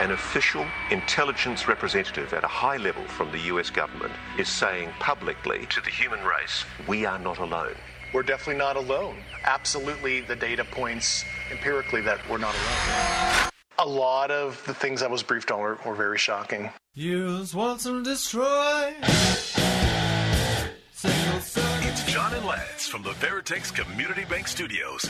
An official intelligence representative at a high level from the US government is saying publicly to the human race, we are not alone. We're definitely not alone. Absolutely, the data points empirically that we're not alone. A lot of the things I was briefed on were, were very shocking. Use want to destroy. It's John and Lance from the Veritex Community Bank Studios.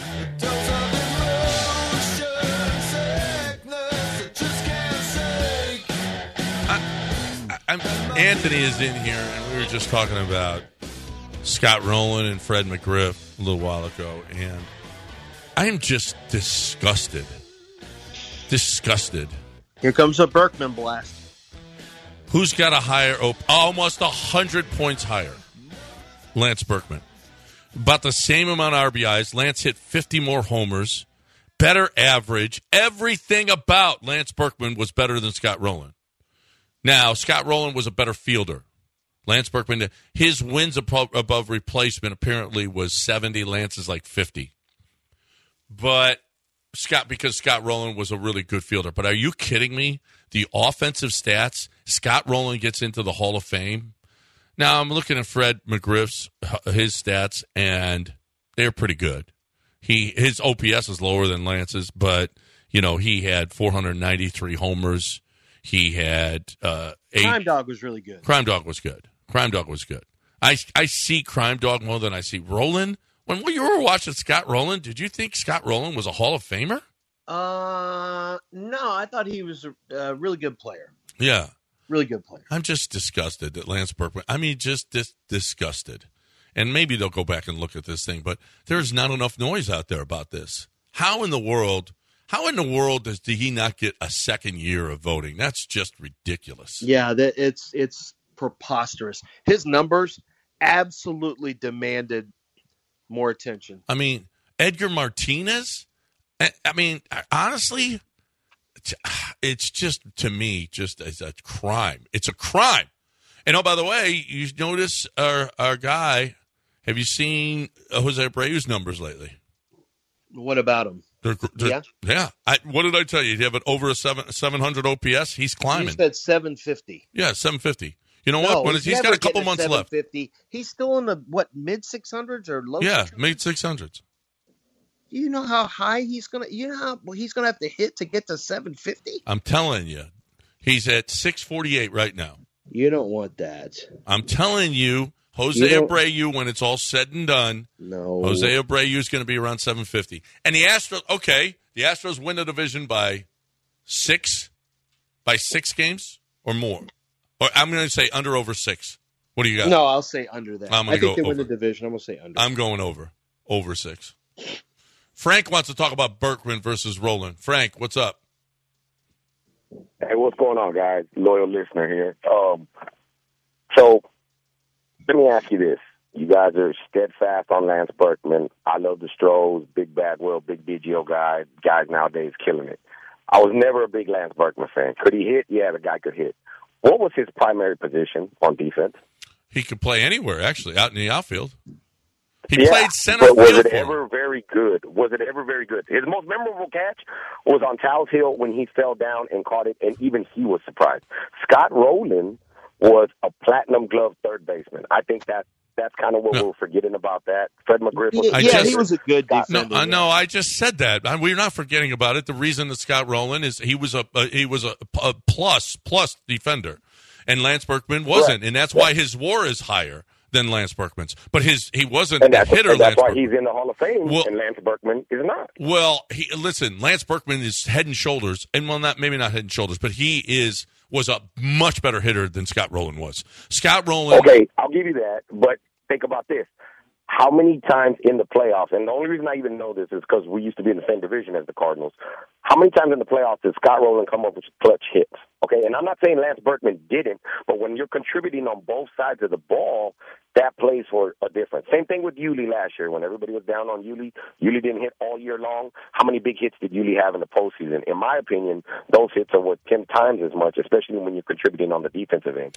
Anthony is in here, and we were just talking about Scott Rolen and Fred McGriff a little while ago, and I am just disgusted. Disgusted. Here comes a Berkman blast. Who's got a higher, op- almost 100 points higher? Lance Berkman. About the same amount of RBIs. Lance hit 50 more homers, better average. Everything about Lance Berkman was better than Scott Rolen. Now, Scott Rolen was a better fielder. Lance Berkman, his wins above, replacement apparently was 70. Lance is like 50. But Scott, because Scott Rolen was a really good fielder. But are you kidding me? The offensive stats, Scott Rolen gets into the Hall of Fame. Now I'm looking at Fred McGriff's his stats, and they're pretty good. He his OPS is lower than Lance's, but you know he had 493 homers. He had uh, eight. Crime Dog was really good. Crime Dog was good. Crime Dog was good. I I see Crime Dog more than I see Rolen. When you were watching Scott Rolen, did you think Scott Rolen was a Hall of Famer? Uh, no, I thought he was a, a really good player. Yeah, Really good player. I'm just disgusted that Lance Berkman. I mean, just dis- disgusted. And maybe they'll go back and look at this thing, but there's not enough noise out there about this. How in the world? How in the world does did he not get a second year of voting? That's just ridiculous. Yeah, that it's it's preposterous. His numbers absolutely demanded more attention. I mean, Edgar Martinez. I I mean, honestly, it's- just to me just as a crime. It's a crime. And oh, by the way, you notice our our guy. Have you seen Jose Abreu's numbers lately? What about him? They're, they're- Yeah. yeah. I, what did I tell you? You have an over a seven seven hundred OPS. He's He climbing. said 750. yeah, seven fifty. You know No, what? When he's he's got a couple months left. 750. He's still in the what mid 600s or low? Yeah, 600s? made six hundreds. Do you know how high he's gonna? You know how he's gonna have to hit to get to 750? I'm telling you, he's at six forty eight right now. You don't want that. I'm telling you, Jose You don't- Abreu, when it's all said and done, No. Jose Abreu is going to be around 750. And the Astros, okay, the Astros win the division by six, by six games or more. Or I'm going to say under over six. What do you got? No, I'll say under that. I'm gonna I think go they win the division. I'm gonna say under. I'm going over, over six. Frank wants to talk about Berkman versus Rolen. Frank, what's up? Hey, what's going on, guys? Loyal listener here. Um, so let me ask you this: You guys are steadfast on Lance Berkman. I love the Stros, Big Bad Will, Big DGO guy. Guys nowadays killing it. I was never a big Lance Berkman fan. Could he hit? Yeah, the guy could hit. What was his primary position on defense? He could play anywhere, actually, out in the outfield. He Yeah, played center but was it ever very good? Was it ever very good? His most memorable catch was on Tal's Hill when he fell down and caught it, and even he was surprised. Scott Rolen was a platinum glove third baseman. I think that that's kind of what No. we're forgetting about that. Fred McGriff was yeah, I yeah, just- he was a good No, No. I know. I just said that. I- We're not forgetting about it. The reason that Scott Rolen is he was a, a he was a, a plus plus defender, and Lance Berkman wasn't, and that's why his WAR is higher than Lance Berkman's. But his he wasn't and a hitter. and that's Lance why Berkman. he's in the Hall of Fame, Well- and Lance Berkman is not. Well, he listen. Lance Berkman is head and shoulders, and well, not maybe not head and shoulders, but he is was a much better hitter than Scott Rolen was. Scott Rolen. Okay, I'll give you that, but think about this. How many times in the playoffs, and the only reason I even know this is because we used to be in the same division as the Cardinals. How many times in the playoffs did Scott Rolen come up with clutch hits? Okay, and I'm not saying Lance Berkman didn't, but when you're contributing on both sides of the ball, that plays for a difference. Same thing with Yuli last year when everybody was down on Yuli. Yuli didn't hit all year long. How many big hits did Yuli have in the postseason? In my opinion, those hits are worth 10 times as much, especially when you're contributing on the defensive end.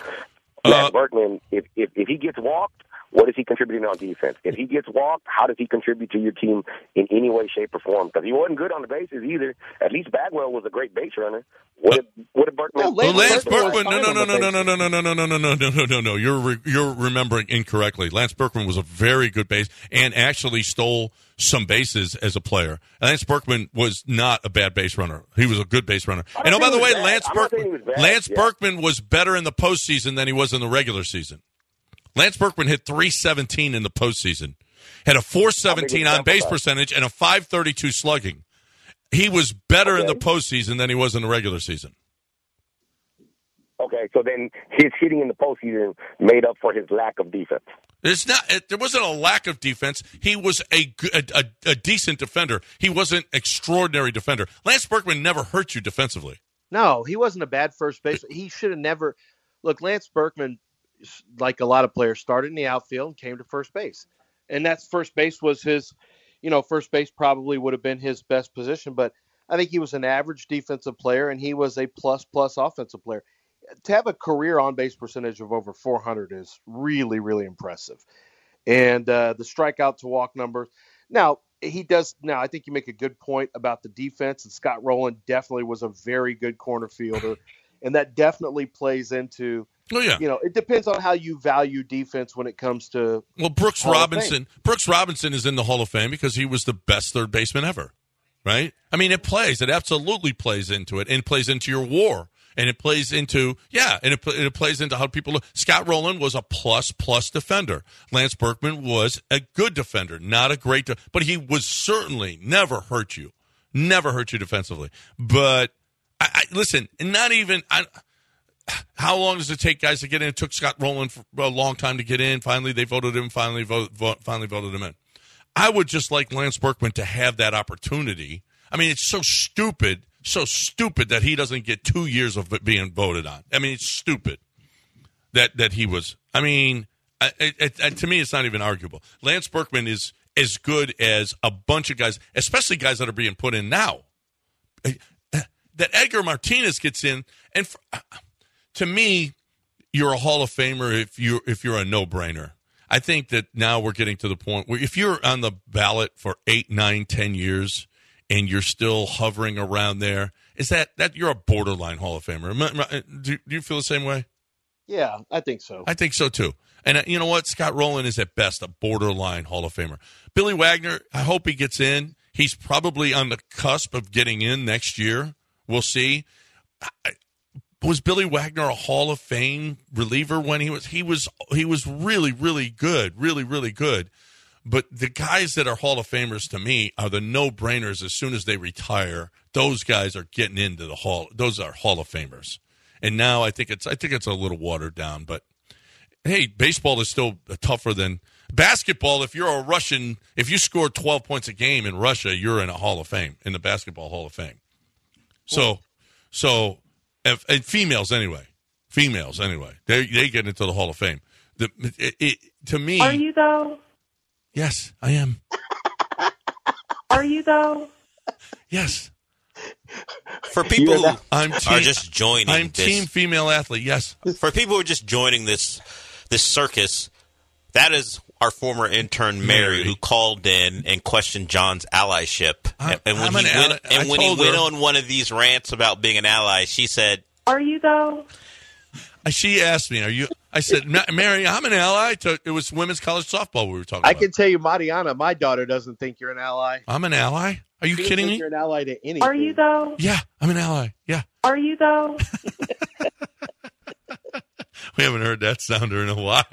Matt Berkman, if, if if he gets walked, what is he contributing on defense? If he gets walked, how does he contribute to your team in any way, shape, or form? Because he wasn't good on the bases either. At least Bagwell was a great base runner. What did what did Berkman? No, Well, Lance Berkman was Berkman, no, no, no, no, no, no, no, no, no, no, no, no, no, no, no. You're re- you're remembering incorrectly. Lance Berkman was a very good base and actually stole some bases as a player. Lance Berkman was not a bad base runner. He was a good base runner. And oh, by the way, bad. Lance I'm not saying Berkman, was. Lance Yeah. Berkman was better in the postseason than he was in the regular season. Lance Berkman hit 317 in the postseason, had a 417 on base percentage and a 532 slugging. He was better in the postseason than he was in the regular season. Okay, so then his hitting in the postseason made up for his lack of defense. It's not. It, there wasn't a lack of defense. He was a a decent defender. He wasn't extraordinary defender. Lance Berkman never hurt you defensively. No, he wasn't a bad first baseman. He should have never. Look, Lance Berkman, like a lot of players, started in the outfield and came to first base, and that's first base was his. You know, first base probably would have been his best position, but I think he was an average defensive player and he was a plus plus offensive player. To have a career on base percentage of over 400 is really really impressive, and uh, the strikeout to walk numbers. Now he does. Now I think you make a good point about the defense, and Scott Rolen definitely was a very good corner fielder, and that definitely plays into. Oh yeah. You know, it depends on how you value defense when it comes to. Well, Brooks Hall Robinson. Brooks Robinson is in the Hall of Fame because he was the best third baseman ever. Right. I mean, it plays. It absolutely plays into it, and plays into your WAR, and it plays into yeah, and it, it plays into how people look. Scott Rolen was a plus plus defender. Lance Berkman was a good defender, not a great, de- but he was certainly never hurt you, never hurt you defensively. But I, I listen, not even I. How long does it take guys to get in? It took Scott Rolen for a long time to get in. Finally, they voted him. Finally, vote, vote, finally voted him in. I would just like Lance Berkman to have that opportunity. I mean, it's so stupid, so stupid that he doesn't get two years of being voted on. I mean, it's stupid that that he was. I mean, to me, it's not even arguable. Lance Berkman is as good as a bunch of guys, especially guys that are being put in now. Eh, eh, that Edgar Martinez gets in, and for, uh, to me, you're a Hall of Famer if you if you're a no brainer. I think that now we're getting to the point where if you're on the ballot for eight, nine, ten years and you're still hovering around there, is that that you're a borderline Hall of Famer? Am I- am I- Do, do you feel the same way? Yeah, I think so. I think so too. And uh, you know what? Scott Rolen is at best a borderline Hall of Famer. Billy Wagner, I hope he gets in. He's probably on the cusp of getting in next year. We'll see. I- Was Billy Wagner a Hall of Fame reliever when he was he was he was really really good, really really good. But the guys that are Hall of Famers to me are the no-brainers as soon as they retire. Those guys are getting into the Hall. Those are Hall of Famers. And now I think it's I think it's a little watered down, but hey, baseball is still tougher than basketball. If you're a Russian, if you score 12 points a game in Russia, you're in a Hall of Fame, in the Basketball Hall of Fame. So, so, if, and females anyway, females anyway, they they get into the Hall of Fame. The, it, it, to me, Are you though? Yes, I am. Are you though? Yes, For people who I'm are just joining I'm this, team female athlete. Yes, for people who are just joining this this circus, that is our former intern Mary, Mary. who called in and questioned John's allyship. I'm- and when I'm he an went, ally- I and when he went on one of these rants about being an ally, she said, Are you though? She asked me, "Are you?" I said, "Mary, I'm an ally." To, it was women's college softball we were talking about. I about. can tell you, Mariana, my daughter doesn't think you're an ally. I'm an ally. Are you She kidding think me? You're an ally to anything. Are you though? Yeah, I'm an ally. Yeah. Are you though? We haven't heard that sounder in a while.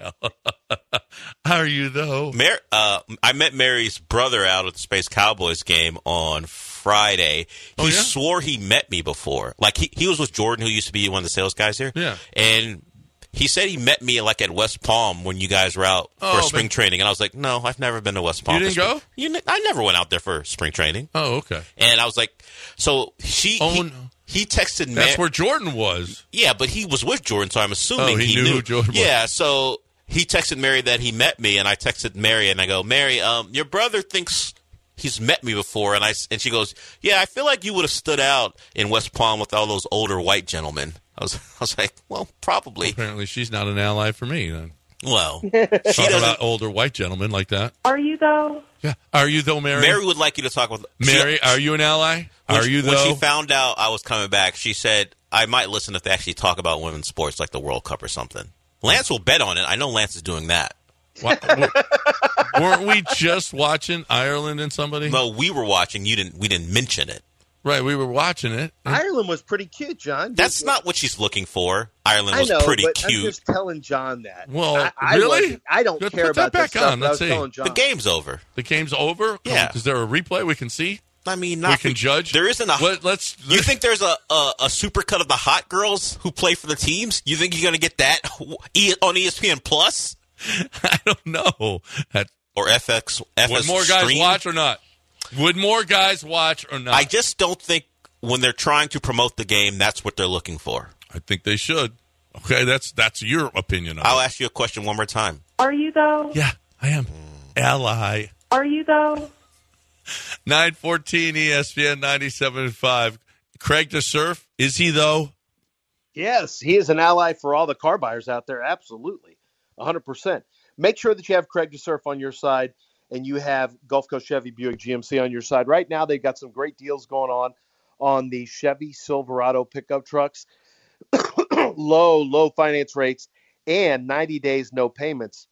How are you though? Mar- uh, I met Mary's brother out at the Space Cowboys game on Friday. He Oh, yeah? swore he met me before. Like he, he was with Jordan, who used to be one of the sales guys here. Yeah. And he said he met me like at West Palm when you guys were out Oh, for spring training. And I was like, no, I've never been to West Palm. You didn't go? You, I never went out there for spring training. Oh, okay. And I was like, so she. Oh, he, no. he texted me. That's where Jordan was. Yeah, but he was with Jordan, so I'm assuming Oh, he knew who Jordan was. Yeah, so he texted Mary that he met me, and I texted Mary, and I go, Mary, um, your brother thinks he's met me before, and I s- and she goes, Yeah, I feel like you would have stood out in West Palm with all those older white gentlemen. I was, I was like, well, probably. Apparently, she's not an ally for me. Then Well, she talk doesn't. about older white gentlemen like that. Are you though? Yeah, are you though, Mary? Mary would like you to talk with she- Mary, are you an ally? When Are she- you though? When she found out I was coming back, she said I might listen if they actually talk about women's sports, like the World Cup or something. Lance will bet on it. I know Lance is doing that. What- weren't we just watching Ireland and somebody? No, we were watching. You didn't. We didn't mention it. Right, we were watching it. Ireland was pretty cute, John. That's not what she's looking for. Ireland I was know, pretty but cute. I'm just telling John that. Well, I, I really? I don't Let's care put that about back this on. but Let's was see. telling John. The game's over. The game's over. Yeah. on, Is there a replay we can see? I mean, we not can judge. There isn't a. Let, let's. you think there's a, a a supercut of the hot girls who play for the teams? You think you're going to get that E- on ESPN Plus I don't know. That, or FX? FS would more guys Stream? watch or not? Would more guys watch or not? I just don't think when they're trying to promote the game, that's what they're looking for. I think they should. Okay, that's that's your opinion on I'll it. ask you a question one more time. Are you though? Yeah, I am ally. Are you though? Nine fourteen E ESPN ninety seven five. Craig surf. is he though? Yes, he is an ally for all the car buyers out there. Absolutely. 100%. Make sure that you have Craig DeSurf on your side and you have Gulf Coast Chevy Buick GMC on your side. Right now, they've got some great deals going on on the Chevy Silverado pickup trucks. low, low finance rates and 90 days, no payments.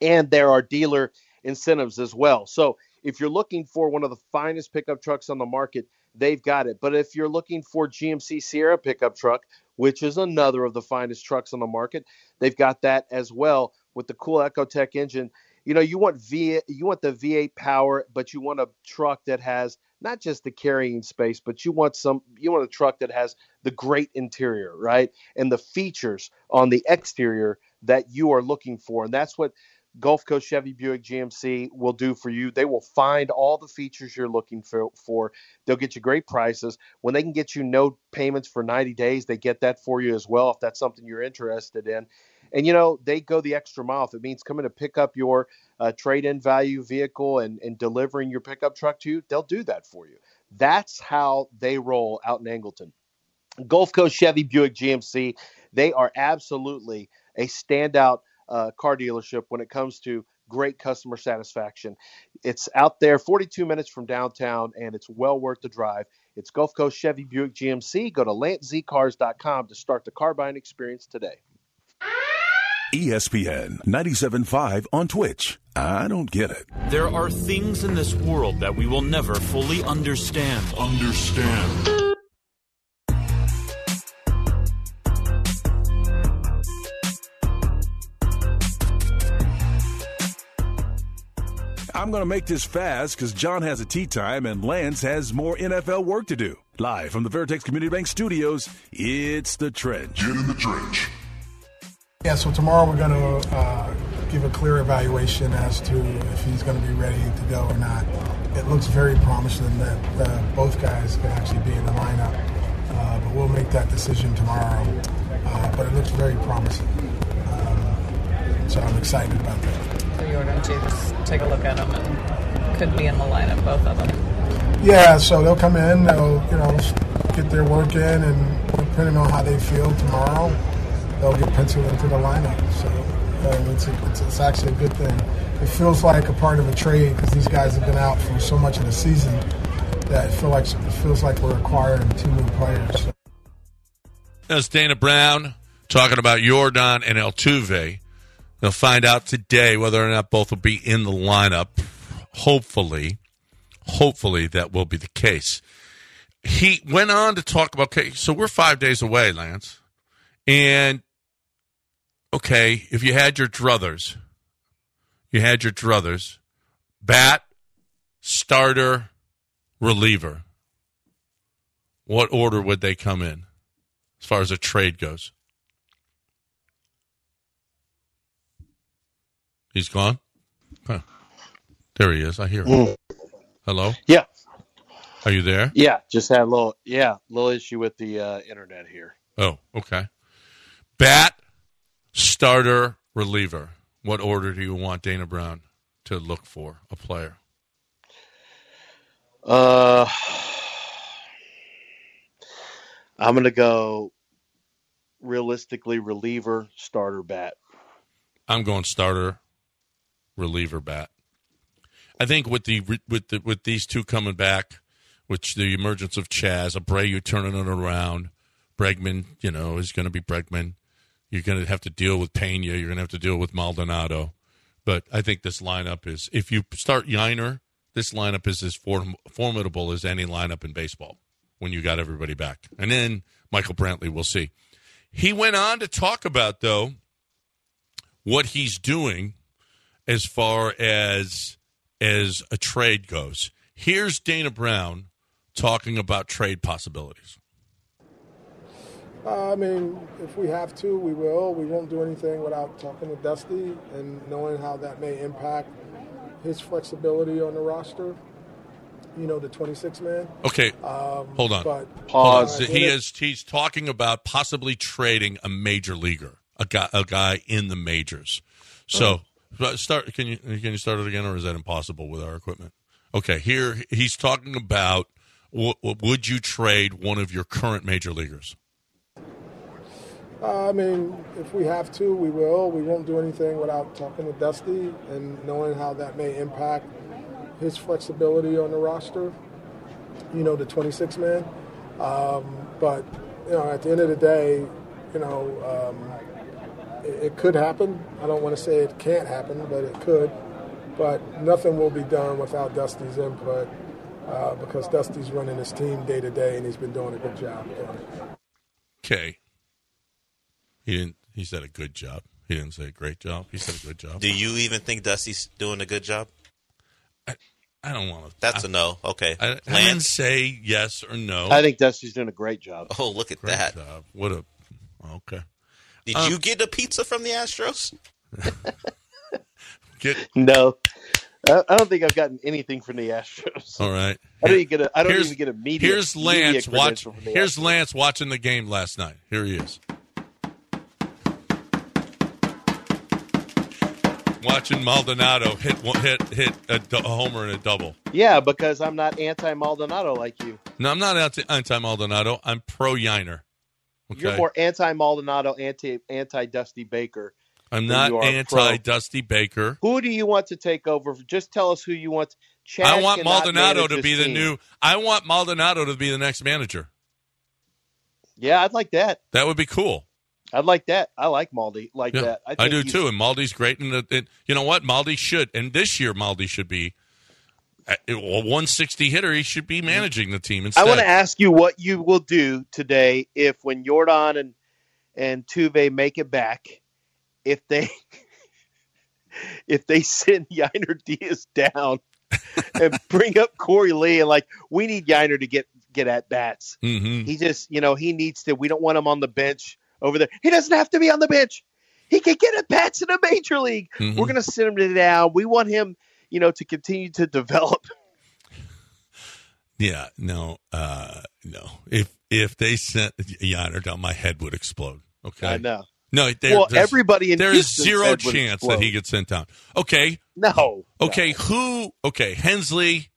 And there are dealer incentives as well. So if you're looking for one of the finest pickup trucks on the market, they've got it. But if you're looking for GMC Sierra pickup truck, which is another of the finest trucks on the market, they've got that as well with the cool EcoTech engine. You know, you want V, you want the V8 power, but you want a truck that has not just the carrying space, but you want some, you want a truck that has the great interior, right, and the features on the exterior that you are looking for, and that's what Gulf Coast Chevy Buick GMC will do for you. They will find all the features you're looking for, for. They'll get you great prices. When they can get you no payments for 90 days, they get that for you as well if that's something you're interested in. And you know, they go the extra mile. If it means coming to pick up your uh, trade in value vehicle and, and delivering your pickup truck to you, they'll do that for you. That's how they roll out in Angleton. Gulf Coast Chevy Buick GMC, they are absolutely a standout uh, car dealership when it comes to great customer satisfaction. It's out there 42 minutes from downtown and it's well worth the drive. It's Gulf Coast Chevy Buick GMC. Go to lancezcars.com to start the car buying experience today. ESPN 97.5 on Twitch. I don't get it. There are things in this world that we will never fully understand. Understand. I'm going to make this fast because John has a tea time and Lance has more NFL work to do. Live from the Veritex Community Bank Studios, it's The Trench. Get in the trench. Yeah, so tomorrow we're going to uh, give a clear evaluation as to if he's going to be ready to go or not. It looks very promising that uh, both guys can actually be in the lineup, uh, but we'll make that decision tomorrow. Uh, but it looks very promising. Um, so I'm excited about that. So you were going to just take a look at them and could be in the lineup, both of them. Yeah, so they'll come in, they'll you know get their work in, and depending on how they feel tomorrow, they'll get penciled into the lineup. So uh, it's, a, it's it's actually a good thing. It feels like a part of a trade because these guys have been out for so much of the season that it feel like it feels like we're acquiring two new players. So. That's Dana Brown talking about Yordan and Altuve. They'll find out today whether or not both will be in the lineup. Hopefully, hopefully that will be the case. He went on to talk about, okay, so we're five days away, Lance. And, okay, if you had your druthers, you had your druthers, bat, starter, reliever, what order would they come in as far as a trade goes? He's gone? Huh. There he is. I hear him. Mm. Hello? Yeah. Are you there? Yeah, just had a little yeah, little issue with the uh, internet here. Oh, okay. Bat, starter, reliever. What order do you want Dana Brown to look for a player? Uh I'm gonna go realistically reliever, starter, bat. I'm going starter, reliever, bat. I think with the with the with these two coming back, which the emergence of Chas, Abreu turning it around, Bregman, you know, is going to be Bregman. You're going to have to deal with Pena. You're going to have to deal with Maldonado. But I think this lineup is, if you start Yainer, this lineup is as form, formidable as any lineup in baseball when you got everybody back. And then Michael Brantley, we'll see. He went on to talk about, though, what he's doing as far as as a trade goes. Here's Dana Brown talking about trade possibilities. Uh, I mean, if we have to, we will. We won't do anything without talking with Dusty and knowing how that may impact his flexibility on the roster. You know, the 26 man. Okay, Um, hold on. but- Pause. Uh, he is he's talking about possibly trading a major leaguer, a guy a guy in the majors. So but start. Can you can you start it again, or is that impossible with our equipment? Okay, here he's talking about. would you trade one of your current major leaguers? Uh, I mean, if we have to, we will. We won't do anything without talking to Dusty and knowing how that may impact his flexibility on the roster. You know, the 26 man. Um, but you know, at the end of the day, you know, um, it, it could happen. I don't want to say it can't happen, but it could. But nothing will be done without Dusty's input uh, because Dusty's running his team day to day, and he's been doing a good job. Okay. He didn't. He said a good job. He didn't say a great job. He said a good job. Do you even think Dusty's doing a good job? I don't want to. That's a no. Okay. I, I didn't say yes or no. I think Dusty's doing a great job. Oh, look at Great that. job. What a. Okay. Did Um, you get a pizza from the Astros? Get No, I I don't think I've gotten anything from the Astros. all right. I don't even get a. I don't Here's- even get a media. Here's media Lance watch. from the Here's Astros. Lance watching the game last night. Here he is. Watching Maldonado hit hit hit a, a homer and a double. Yeah, because I'm not anti Maldonado like you. No, I'm not anti- anti Maldonado. I'm pro Yainer. Okay. You're more anti Maldonado, anti anti Dusty Baker. I'm not anti. Dusty Baker. Who do you want to take over? Just tell us who you want. I want Maldonado to be the team. new. I want Maldonado to be the next manager. Yeah, I'd like that. That would be cool. I'd like that. I like Maldi like Yeah, that. I, think do too. And Maldi's great. And, it- you know what? Maldi should. And this year, Maldi should be a 160 hitter. He should be managing the team instead. I want to ask you what you will do today if when Yordan and and Tuve make it back, if they if they send Yainer Diaz down and bring up Korey Lee and like we need Yainer to get get at bats. Mhm. He just you know he needs to. We don't want him on the bench over there. He doesn't have to be on the bench. He can get at bats in a major league. Mhm. We're gonna send him to down. We want him, you know, to continue to develop. Yeah, no, uh, no. If if they sent Yainer down, my head would explode. Okay, I know. No, there, Well, everybody in there is Houston's zero chance that he gets sent down. Okay, No. okay. Who? Okay, Hensley.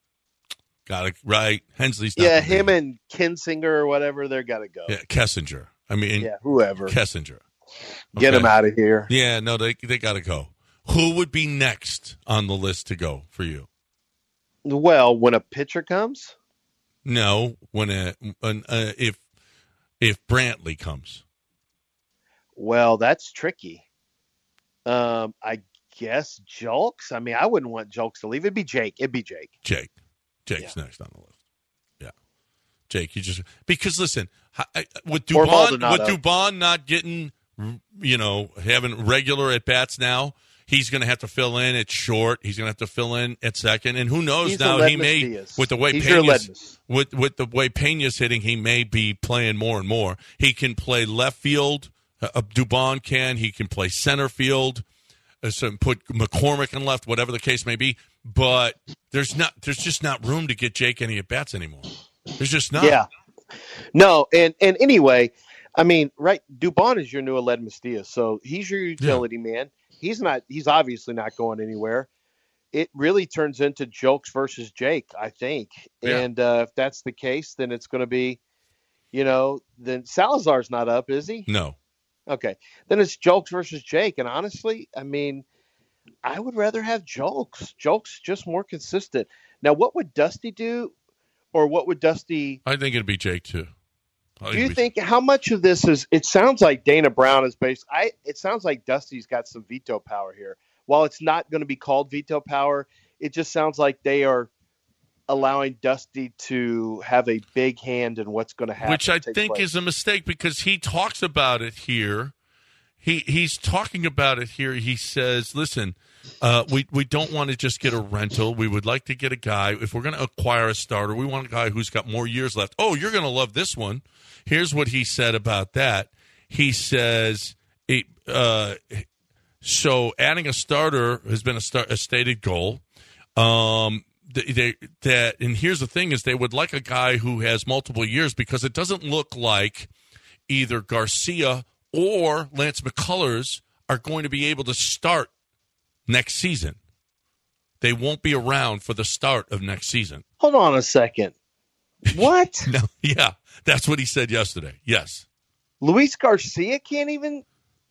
Got it right. Hensley's Yeah, him and Kinsinger or whatever, they're got to go. Yeah, Kessinger. I mean, Yeah, whoever. Kessinger. Get him out of here. Yeah, no, they they got to go. Who would be next on the list to go for you? Well, when a pitcher comes, No, when a, when, uh, if if Brantley comes. well, that's tricky. Um, I guess Julks. I mean, I wouldn't want Julks to leave. It'd be Jake. It'd be Jake. Jake. Jake's next on the list. Yeah. Jake, you just because listen, with Dubon with Dubon not getting you know, having regular at bats now, he's going to have to fill in at short. He's going to have to fill in at second, and who knows He's now he may with the way He's Pena's with with the way Pena's hitting, he may be playing more and more. He can play left field. Uh, uh, Dubon can. He can play center field. Uh, so put McCormick in left, whatever the case may be. But there's not. There's just not room to get Jake any at bats anymore. There's just not. Yeah. No, and and anyway, I mean, right? Dubon is your new Aled Diaz, so he's your utility man. He's not. He's obviously not going anywhere. It really turns into Julks versus Jake, I think. Yeah. And uh, if that's the case, then it's going to be, you know, then Salazar's not up, is he? No. Okay. Then it's Julks versus Jake. And honestly, I mean, I would rather have Julks. Julks just more consistent. Now, what would Dusty do? Or what would Dusty I think it'd be Jake too. Do you think how much of this is it sounds like Dana Brown is based I it sounds like Dusty's got some veto power here. While it's not going to be called veto power, it just sounds like they are allowing Dusty to have a big hand in what's going to happen. which I think place. is a mistake because he talks about it here. He he's talking about it here. He says, "Listen, uh, we we don't want to just get a rental. We would like to get a guy. If we're going to acquire a starter, we want a guy who's got more years left. Oh, you're going to love this one. Here's what he said about that. He says, uh, so adding a starter has been a, a stated goal. Um, they, they that and here's the thing is they would like a guy who has multiple years because it doesn't look like either Garcia or Lance McCullers are going to be able to start next season. They won't be around for the start of next season. Hold on a second. What? No, yeah, that's what he said yesterday. Yes. Luis Garcia can't even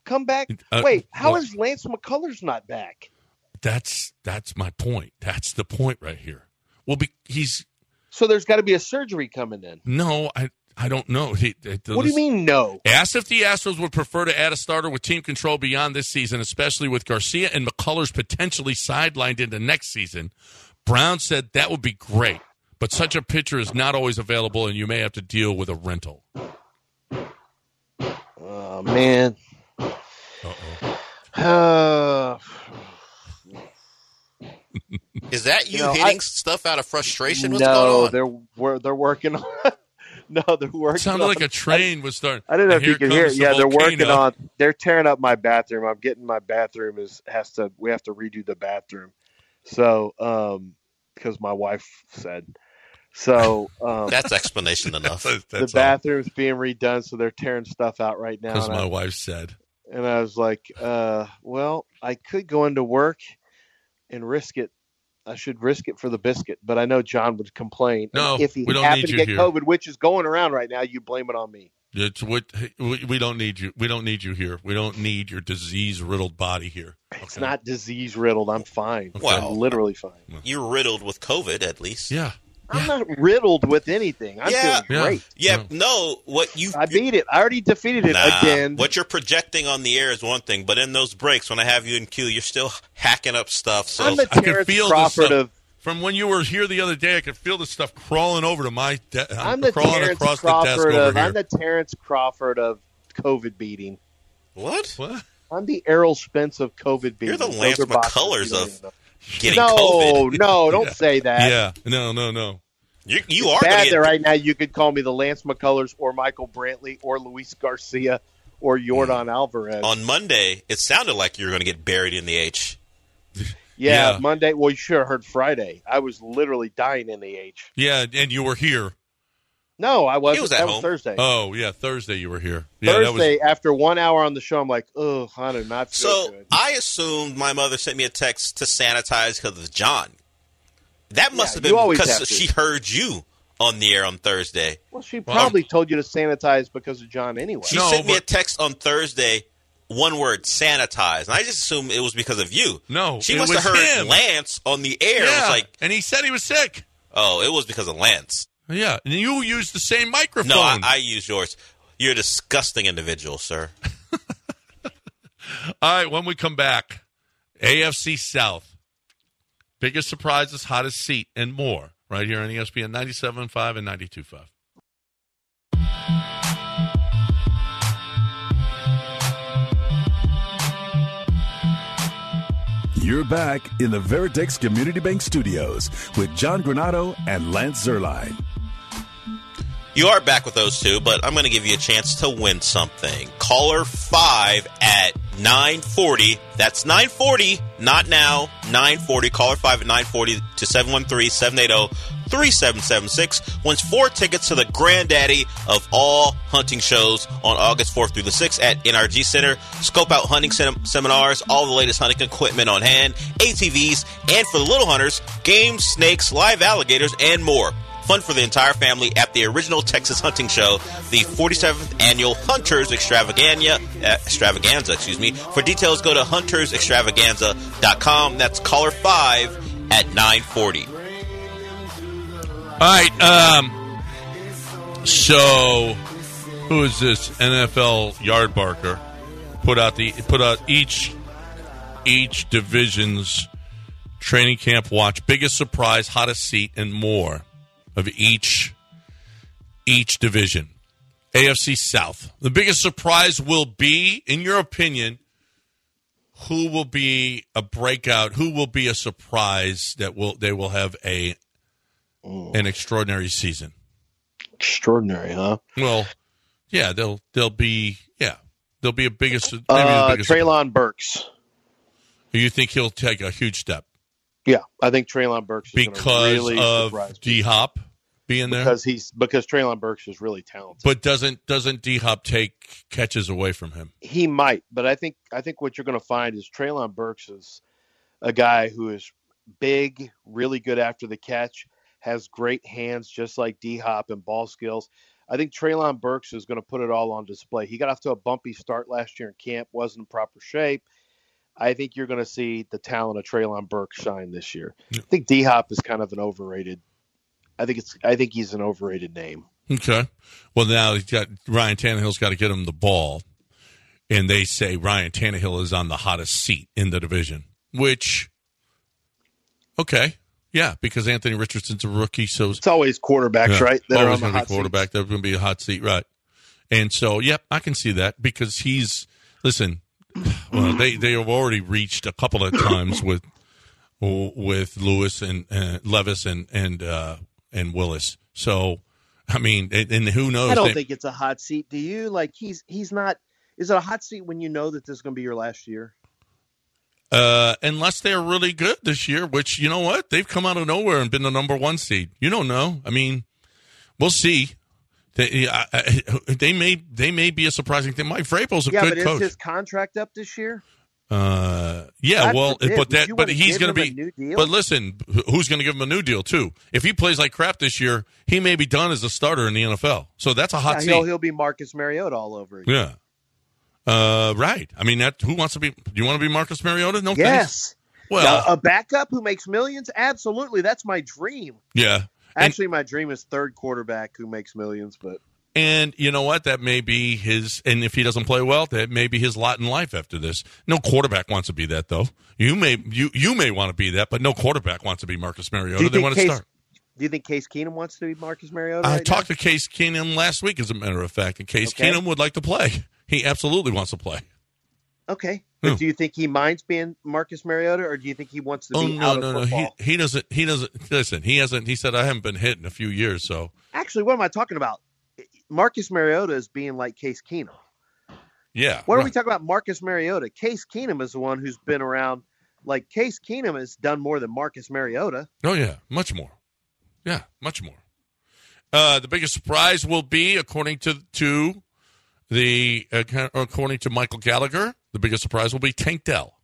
come back? Uh, Wait, how is Lance McCullers not back? That's that's my point. That's the point right here. Well, be, he's So there's got to be a surgery coming in. no, I I don't know. He, it- What do you mean no? Asked if the Astros would prefer to add a starter with team control beyond this season, especially with Garcia and McCullers potentially sidelined into next season. Brown said that would be great, but such a pitcher is not always available, and you may have to deal with a rental. Oh man. Uh, Is that you, You know, hitting I- stuff out of frustration? What's no, going on? they're we're, they're working on. no, they're working. It sounded on, like a train was starting. I don't know and if you here can hear it. comes the Yeah, they're working on. They're tearing up my bathroom. I'm getting my bathroom is has to. We have to redo the bathroom. So, um, because my wife said. So um, That's explanation enough. the That's all. bathroom's being redone, so they're tearing stuff out right now. Because my I- wife said. And I was like, uh, well, I could go into work and risk it. I should risk it for the biscuit, but I know John would complain. And No, if he we don't happened need to get here. COVID, which is going around right now, you blame it on me. It's what we, we don't need you. We don't need you here. We don't need your disease riddled body here. It's not disease riddled. I'm fine. Well, I'm literally fine. You're riddled with COVID, at least. Yeah. I'm not riddled with anything. I'm yeah, feeling great. Yeah, no. What you I beat it. I already defeated it Nah, again. What you're projecting on the air is one thing, but in those breaks, when I have you in queue, you're still hacking up stuff. So I'm the I could Terrence feel the Crawford stuff of from when you were here the other day. I could feel the stuff crawling over to my. De- uh, I'm the crawling Terrence across the desk Crawford over of here. I'm the Terrence Crawford of COVID beating. what? what? I'm the Errol Spence of COVID beating. You're the Lance McCullers of even know. Getting no, COVID. no, don't say that. Yeah. No. No. No. You, you are bad that right now you could call me the Lance McCullers or Michael Brantley or Luis Garcia or Yordan mm. Alvarez. on Monday. It sounded like you were going to get buried in the H. yeah, Yeah. Monday. Well, you should have heard Friday. I was literally dying in the H. Yeah, and you were here. No, I wasn't. He was at that home. was Thursday. Oh yeah, Thursday you were here. Yeah, that was. Thursday, after one hour on the show, I'm like, oh, I do not feel So good. I assumed my mother sent me a text to sanitize because of John. That must Yeah, have been because have she heard you on the air on Thursday. Well, she Well, probably told you to sanitize because of John anyway. She No, sent me a text on Thursday, one word, sanitize. And I just assumed it was because of you. No, She it must was have heard him. Lance on the air. Yeah, was like, and he said he was sick. oh, it was because of Lance. Yeah, and you use the same microphone. No, I, I used yours. You're a disgusting individual, sir. All right, when we come back, AFC South, biggest surprises, hottest seat, and more right here on ESPN 97.5 and 92.5. You're back in the Veritex Community Bank Studios with John Granato and Lance Zierlein. You are back with those two, but I'm going to give you a chance to win something. Caller 5 at 940. That's 940, not now. 940. Caller 5 at 940 to 713-780-3776 wins four tickets to the granddaddy of all hunting shows on August 4th through the 6th at NRG Center. Scope out hunting sem- seminars, all the latest hunting equipment on hand, ATVs, and for the little hunters, games, snakes, live alligators, and more. Fun for the entire family at the original Texas Hunting Show, the 47th annual Hunters Extravaganza. Uh, extravaganza, excuse me. For details, go to huntersextravaganza.com. That's caller five at 940. All right. Um, so, who is this NFL Yardbarker? Put out the put out each each division's training camp watch, biggest surprise, hottest seat, and more of each each division. AFC South. The biggest surprise will be, in your opinion, who will be a breakout? Who will be a surprise that will they will have a an extraordinary season? Extraordinary, huh? Well, yeah, they'll they'll be yeah they'll be a biggest. Maybe Uh, the biggest Treylon Burks. You think he'll take a huge step Yeah, I think Treylon Burks is because really of D Hop being there? because he's because Treylon Burks is really talented. but doesn't doesn't D Hop take catches away from him? He might, but I think I think what you're going to find is Treylon Burks is a guy who is big, really good after the catch, has great hands, just like D Hop and ball skills. I think Treylon Burks is going to put it all on display. He got off to a bumpy start last year in camp, wasn't in proper shape. I think you're going to see the talent of Treylon Burke shine this year. I think D Hop is kind of an overrated. I think it's. I think he's an overrated name. Okay. Well, now he's got Ryan Tannehill's got to get him the ball, and they say Ryan Tannehill is on the hottest seat in the division. Which, okay, yeah, because Anthony Richardson's a rookie, so It's always quarterbacks, Yeah. right? That are Always going to hot be quarterback. That's going to be a hot seat, right? And so, yep, I can see that because he's listen. Well, they they have already reached a couple of times with with Lewis and uh, Levis and and uh, and Willis. So, I mean, and, and who knows? I don't They- think it's a hot seat. Do you? Like he's he's not. Is it a hot seat when you know that this is going to be your last year? Uh, unless they're really good this year, which you know what they've come out of nowhere and been the number one seed. You don't know. I mean, we'll see. They, I, they may they may be a surprising thing. Mike Vrabel's a yeah, good but coach. is his contract up this year? Uh, yeah, God well, forbid. but that, but he's going to be. new deal? But listen, who's going to give him a new deal too? If he plays like crap this year, he may be done as a starter in the NFL. So that's a hot Yeah, seat. he'll, he'll be Marcus Mariota all over again. yeah. Uh, right. I mean, that who wants to be? Do you want to be Marcus Mariota? No. thanks. Yes. Well, Now, a backup who makes millions? Absolutely. That's my dream. yeah. And, Actually, my dream is third quarterback who makes millions, but and you know what? That may be his. And if he doesn't play well, that may be his lot in life after this. No quarterback wants to be that, though. You may you you may want to be that, but no quarterback wants to be Marcus Mariota. They want to Case, start. Do you think Case Keenum wants to be Marcus Mariota? I right talked to Case Keenum last week, as a matter of fact, and Case Okay. Keenum would like to play. He absolutely wants to play. Okay. But do you think he minds being Marcus Mariota, or do you think he wants to Oh be no, out no, of no. He football? he doesn't. He doesn't. Listen, he hasn't. He said I haven't been hit in a few years. So Actually, what am I talking about? Marcus Mariota is being like Case Keenum. yeah. What are right. we talking about? Marcus Mariota. Case Keenum is the one who's been around. Like Case Keenum has done more than Marcus Mariota. Oh yeah, much more. Yeah, much more. Uh, the biggest surprise will be, according to to the uh, according to Michael Gallagher, the biggest surprise will be Tank Dell.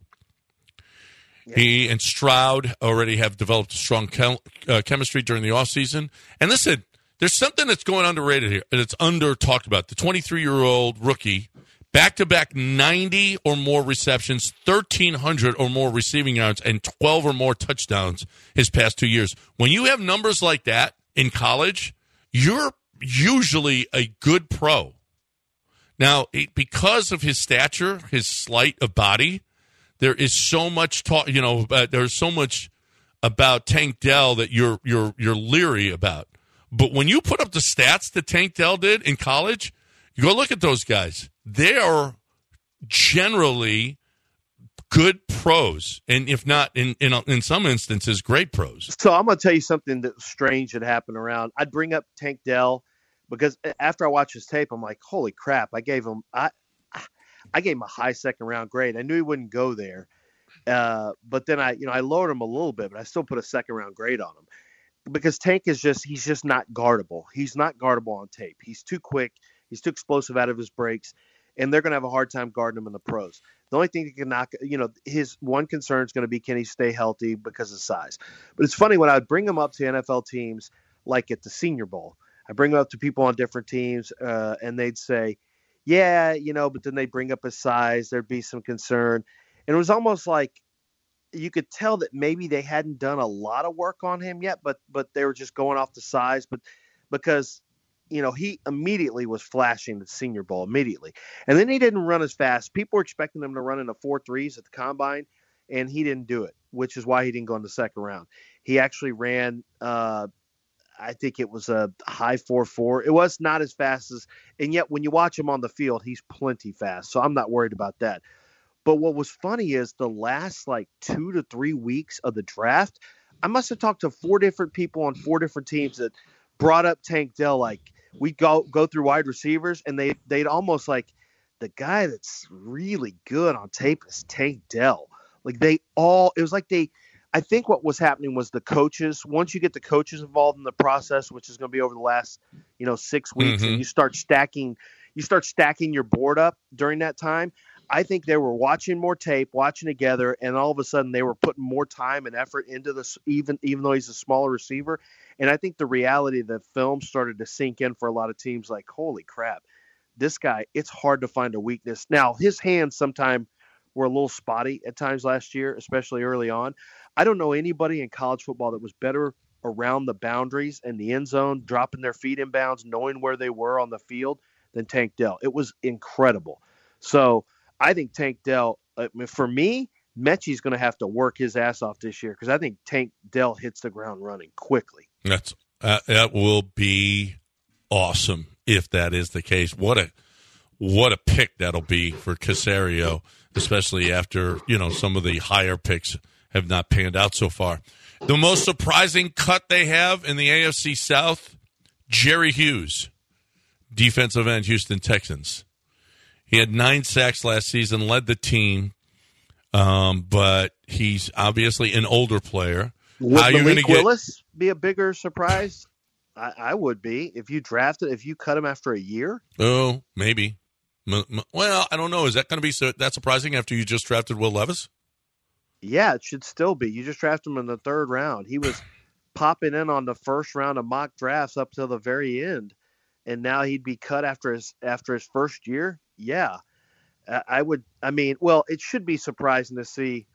He and Stroud already have developed a strong chem- uh, chemistry during the offseason. And listen, there's something that's going underrated here, and it's under talked about. The 23 year old rookie, back to back 90 or more receptions, 1,300 or more receiving yards, and 12 or more touchdowns his past two years. When you have numbers like that in college, you're usually a good pro. Now, because of his stature, his slight of body, there is so much talk. You know, uh, there's so much about Tank Dell that you're you're you're leery about. But when you put up the stats that Tank Dell did in college, you go look at those guys. They are generally good pros, and if not in in in some instances, great pros. So I'm going to tell you something that strange that happened around. I'd bring up Tank Dell because after I watched his tape, I'm like, holy crap! I gave him I I gave him a high second round grade. I knew he wouldn't go there, uh, but then I you know I lowered him a little bit, but I still put a second round grade on him because Tank is just he's just not guardable. He's not guardable on tape. He's too quick. He's too explosive out of his breaks, and they're going to have a hard time guarding him in the pros. The only thing that can knock, you know, his one concern is going to be can he stay healthy because of size. But it's funny when I would bring him up to NFL teams like at the Senior Bowl. I bring it up to people on different teams, uh, and they'd say, "Yeah, you know," but then they bring up his size. There'd be some concern, and it was almost like you could tell that maybe they hadn't done a lot of work on him yet, but but they were just going off the size. But because you know he immediately was flashing the Senior Bowl immediately, and then he didn't run as fast. People were expecting him to run in the four threes at the combine, and he didn't do it, which is why he didn't go in the second round. He actually ran. Uh, I think it was a high four four. It was not as fast as, and yet when you watch him on the field, he's plenty fast. So I'm not worried about that. But what was funny is the last like two to three weeks of the draft, I must have talked to four different people on four different teams that brought up Tank Dell. Like we go go through wide receivers, and they they'd almost like the guy that's really good on tape is Tank Dell. Like they all, it was like they I think what was happening was the coaches. Once you get the coaches involved in the process, which is going to be over the last, you know, six weeks, Mhm. and you start stacking, you start stacking your board up during that time. I think they were watching more tape, watching together, and all of a sudden they were putting more time and effort into this, even even though he's a smaller receiver. And I think the reality of the film started to sink in for a lot of teams. Like, holy crap, this guy! It's hard to find a weakness. Now his hands sometimes were a little spotty at times last year, especially early on. I don't know anybody in college football that was better around the boundaries and the end zone, dropping their feet in bounds, knowing where they were on the field than Tank Dell. It was incredible. So I think Tank Dell, I mean, for me, Metchie's going to have to work his ass off this year because I think Tank Dell hits the ground running quickly. That's uh, that will be awesome if that is the case. What a what a pick that'll be for Caserio, especially after you know some of the higher picks have not panned out so far. The most surprising cut they have in the AFC South, Jerry Hughes, defensive end, Houston Texans. He had nine sacks last season, led the team, um, but he's obviously an older player. Would How Malik gonna get- Willis be a bigger surprise? I, I would be if you drafted if you cut him after a year. Oh, maybe. Well, I don't know. Is that going to be so that surprising after you just drafted Will Levis? Yeah, it should still be. You just drafted him in the third round. He was popping in on the first round of mock drafts up till the very end, and now he'd be cut after his after his first year. Yeah, I would. I mean, well, it should be surprising to see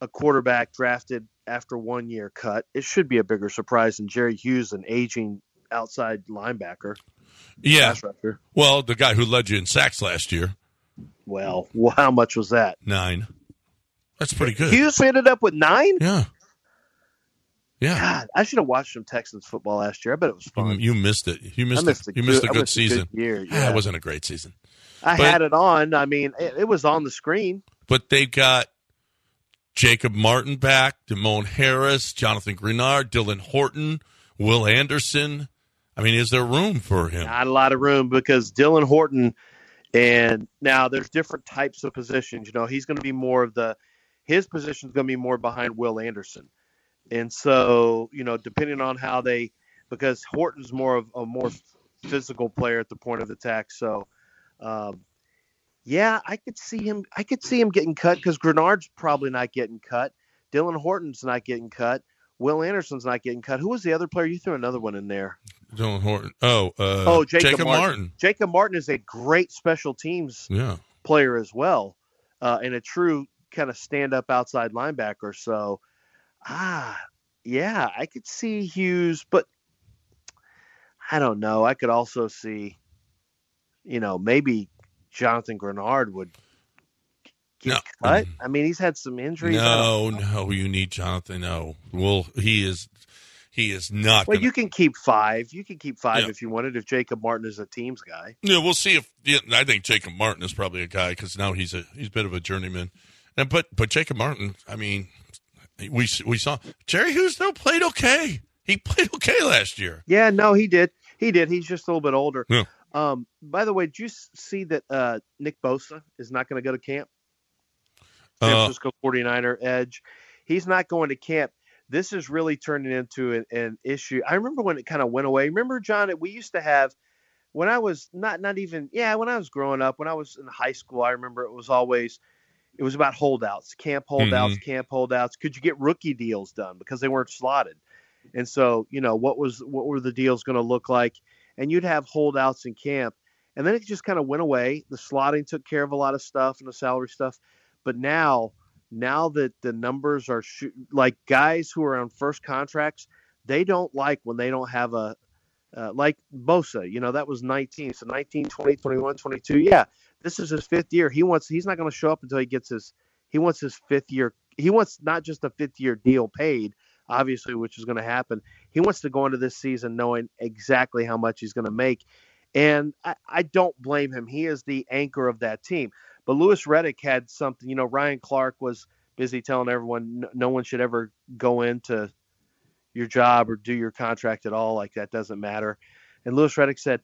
a quarterback drafted after one year cut. It should be a bigger surprise than Jerry Hughes, an aging outside linebacker. Yeah. Well, the guy who led you in sacks last year, Well, well, how much was that? nine. That's pretty good. Hughes ended up with nine. Yeah. Yeah. God, I should have watched some Texans football last year. I bet it was fun. You, you missed it. You missed, missed a You missed good- a good missed a season. good year, Ah, yeah. It wasn't a great season. I But- had it on. I mean, it, it was on the screen. But they've got Jacob Martin back, Damone Harris, Jonathan Greenard, Dylan Horton, Will Anderson. I mean, is there room for him? Not a lot of room because Dylan Horton, and now there's different types of positions. You know, he's going to be more of the his position is going to be more behind Will Anderson, and so you know, depending on how they, because Horton's more of a more physical player at the point of attack. So, um, yeah, I could see him. I could see him getting cut because Greenard's probably not getting cut. Dylan Horton's not getting cut. Will Anderson's not getting cut. Who was the other player? You threw another one in there. Dylan Horton. Oh, uh, oh, Jacob, Jacob Martin. Martin. Jacob Martin is a great special teams Yeah. player as well, uh, and a true kind of stand up outside linebacker. So, ah, yeah, I could see Hughes, but I don't know. I could also see, you know, maybe Jonathan Greenard would get No. cut. I mean, he's had some injuries. No, no, you need Jonathan. No, well, he is, he is not. Well, gonna, you can keep five. You can keep five Yeah. if you wanted. If Jacob Martin is a team's guy. Yeah, we'll see if. Yeah, I think Jacob Martin is probably a guy because now he's a he's a bit of a journeyman. And but but Jacob Martin, I mean, we we saw Jerry though played okay. He played okay last year. Yeah, no, he did. He did. He's just a little bit older. Yeah. Um, by the way, did you see that uh, Nick Bosa is not going to go to camp? San Uh, Francisco 49er edge. He's not going to camp. This is really turning into an, an issue. I remember when it kind of went away. Remember, John, we used to have when I was not not even yeah when I was growing up when I was in high school. I remember it was always it was about holdouts, camp holdouts, Mhm. camp holdouts. Could you get rookie deals done because they weren't slotted? And so, you know, what was what were the deals going to look like? And you'd have holdouts in camp, and then it just kind of went away. The slotting took care of a lot of stuff and the salary stuff, but now, now that the numbers are sh- like guys who are on first contracts, they don't like when they don't have a uh, like Bosa, you know, that was 19. So 19, 20, 21, 22. Yeah, this is his fifth year. He wants, he's not going to show up until he gets his, he wants his fifth year. He wants not just a fifth year deal paid, obviously, which is going to happen. He wants to go into this season knowing exactly how much he's going to make. And I, I don't blame him. He is the anchor of that team. But Louis Riddick had something, you know, Ryan Clark was busy telling everyone no, one should ever go into your job or do your contract at all. Like that doesn't matter. And Louis Riddick said,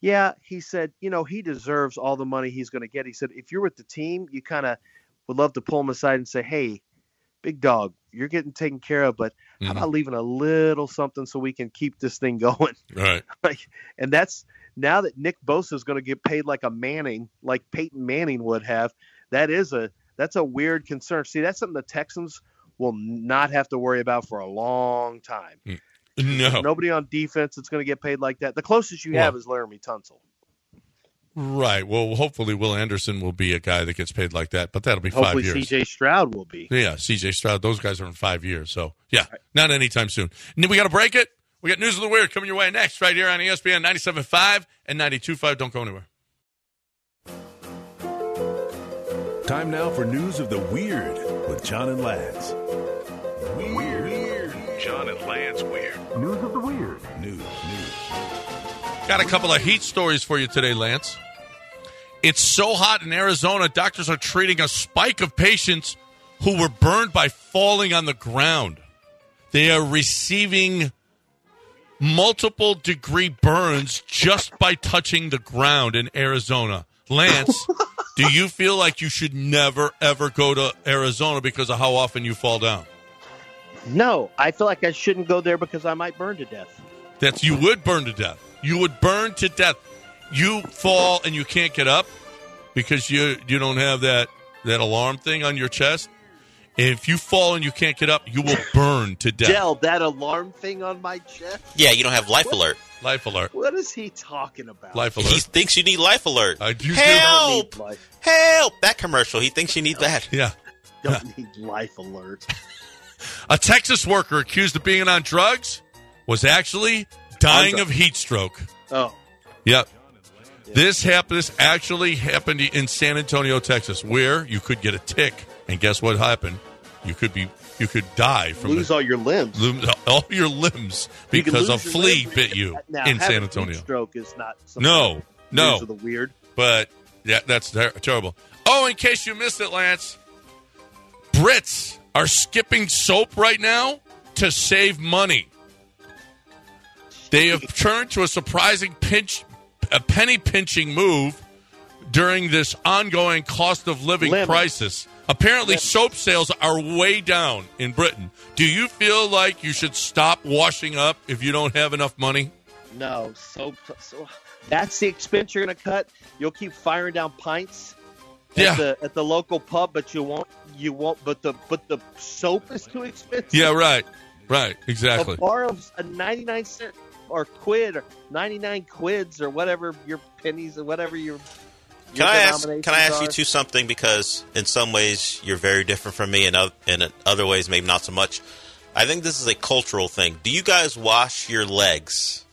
yeah, he said, you know, he deserves all the money he's going to get. He said, if you're with the team, you kind of would love to pull him aside and say, hey, big dog, you're getting taken care of, but how mm-hmm. about leaving a little something so we can keep this thing going? Right. like, and that's now that Nick Bosa is going to get paid like a Manning, like Peyton Manning would have. That is a that's a weird concern. See, that's something the Texans will not have to worry about for a long time. Mm. No. Nobody on defense that's going to get paid like that. The closest you have is Laremy Tunsil. Right. Well, hopefully Will Anderson will be a guy that gets paid like that, but that'll be Hopefully, five years. C.J. Stroud will be. Yeah, CJ Stroud. Those guys are in five years. So, yeah, not anytime soon. We got to break it. We got News of the Weird coming your way next, right here on ESPN 97.5 and 92.5. Don't go anywhere. Time now for news of the weird with John and Lance. Weird. John and Lance Weird. News of the weird. News, news. Got a couple of heat stories for you today, Lance. It's so hot in Arizona, doctors are treating a spike of patients who were burned by falling on the ground. They are receiving multiple degree burns just by touching the ground in Arizona. Lance, do you feel like you should never, ever go to Arizona because of how often you fall down? No, I feel like I shouldn't go there because I might burn to death. That you would burn to death. You would burn to death. You fall and you can't get up because you you don't have that that alarm thing on your chest. If you fall and you can't get up, you will burn to death. Dell, that alarm thing on my chest. Yeah, you don't have life alert. Life alert. What is he talking about? Life alert. He thinks you need life alert. I do. Help! Don't need life, Help! That commercial. He thinks you need that. Yeah. don't need life alert. A Texas worker accused of being on drugs was actually dying of heat stroke. Oh, Yep. This happened. This actually happened in San Antonio, Texas, where you could get a tick, and guess what happened? You could be, you could die from lose the, all your limbs. lose all your limbs You because a flea bit you Now, in San Antonio. Stroke is not. something No, no. the weird. But yeah, that's ter- terrible. Oh, in case you missed it, Lance, Brits are skipping soap right now to save money. They have turned to a surprising pinch, a penny pinching move during this ongoing cost of living Lemon. crisis. Apparently, soap sales are way down in Britain. Do you feel like you should stop washing up if you don't have enough money? No, soap. so that's the expense you're going to cut. You'll keep firing down pints at Yeah. the at the local pub, but you won't. You won't. But the but the soap is too expensive. Yeah, right, right, exactly. A bar of a ninety nine cent or quid or ninety nine quids or whatever your pennies or whatever your. Can I ask? Can I denominations ask you are. two something? Because in some ways you're very different from me, and in other ways maybe not so much. I think this is a cultural thing. Do you guys wash your legs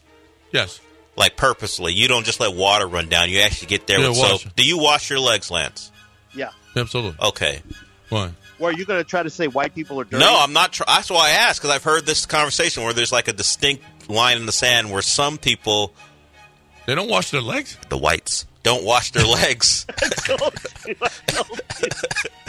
Yes. like purposely? You don't just let water run down. You actually get there Yeah, with wash. soap. Do you wash your legs, Lance? Yeah. Absolutely. Okay. Why? Or are you going to try to say white people are dirty? No, I'm not. Tr- that's why I asked because I've heard this conversation where there's like a distinct line in the sand where some people, They don't wash their legs. the whites, don't wash their legs.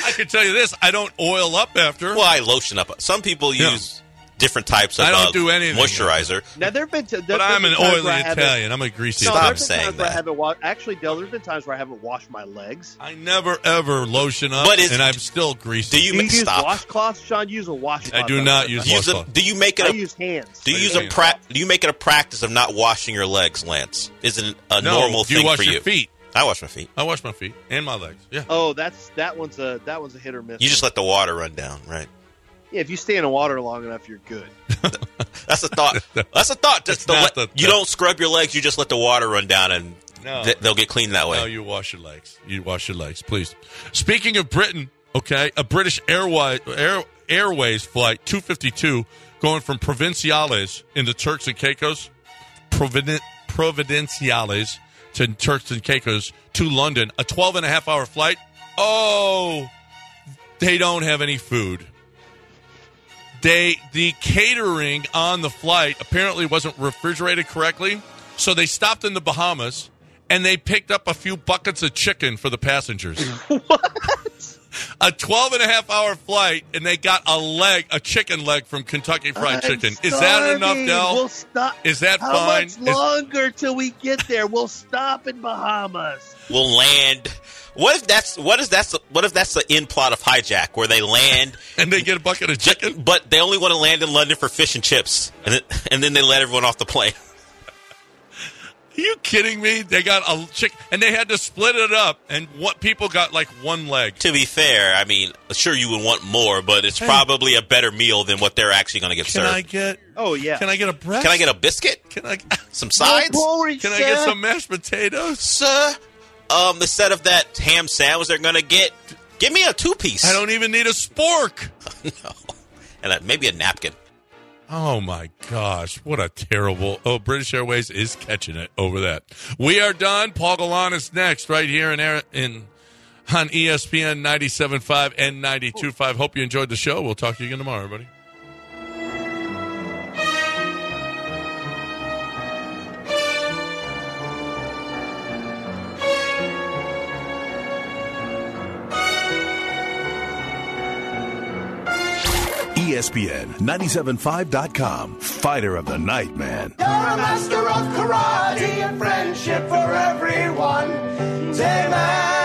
I can tell you this: I don't oil up after. well, I lotion up. Some people Yeah. use different types of I don't uh, do anything. moisturizer. Now there have been. T- but I'm an oily Italian. I'm a greasy No, Stop there Italian. been saying times where I haven't wa- Actually, Dell, there's been times where I haven't washed my legs. I never ever lotion up, But is- and I'm still greasy. Do you Do you ma- use stop? washcloths, Sean? Use a washcloth. I do not use Use a, washcloth. do you make it I a use hands. do you I use use a hands. pra- do you make it a practice of not washing your legs, Lance? Is it a No, normal do you thing wash for your you? feet? I wash my feet. I wash my feet and my legs. Yeah. Oh, that's that one's a that one's a hit or miss. You just let the water run down, right? Yeah, if you stay in the water long enough, you're good. That's a thought. That's a thought. Just to not the- you don't scrub your legs. You just let the water run down, and No. th- they'll get clean that way. No, you wash your legs. You wash your legs, please. Speaking of Britain, okay, a British Airways, Air, Airways flight 252 going from Provinciales in the Turks and Caicos, Providen- Providenciales to Turks and Caicos to London, a 12 and a half hour flight. Oh, they don't have any food. They the catering on the flight apparently wasn't refrigerated correctly, so they stopped in the Bahamas and they picked up a few buckets of chicken for the passengers. A 12 and a half hour flight, and they got a leg, a chicken leg from Kentucky Fried I'm Chicken. Is that enough, starving. Dell? We'll stop. Is that How fine? much Is- longer till we get there? We'll stop in Bahamas. Will land. What if that's what if that's what if that's the end plot of hijack where they land and they get a bucket of chicken, but they only want to land in London for fish and chips, and then, and then they let everyone off the plane. Are you kidding me? They got a chick, and they had to split it up, and what people got like one leg. To be fair, I mean, sure you would want more, but it's Hey. probably a better meal than what they're actually going to get Can served. I get? Oh yeah. Can I get a breast? Can I get a biscuit? Can I? Some sides? Can I get some mashed potatoes, sir? Um, instead of that ham sandwich they're going to get, give me a two piece. I don't even need a spork. no, and a, maybe a napkin. Oh my gosh, what a terrible! Oh, British Airways is catching it over that. We are done. Paul Gallant is next, right here in Air- in on ESPN 97.5 and 92.5. Hope you enjoyed the show. We'll talk to you again tomorrow, everybody. ESPN 975.com. Fighter of the night, man. You're a master of karate and friendship for everyone. Say, man.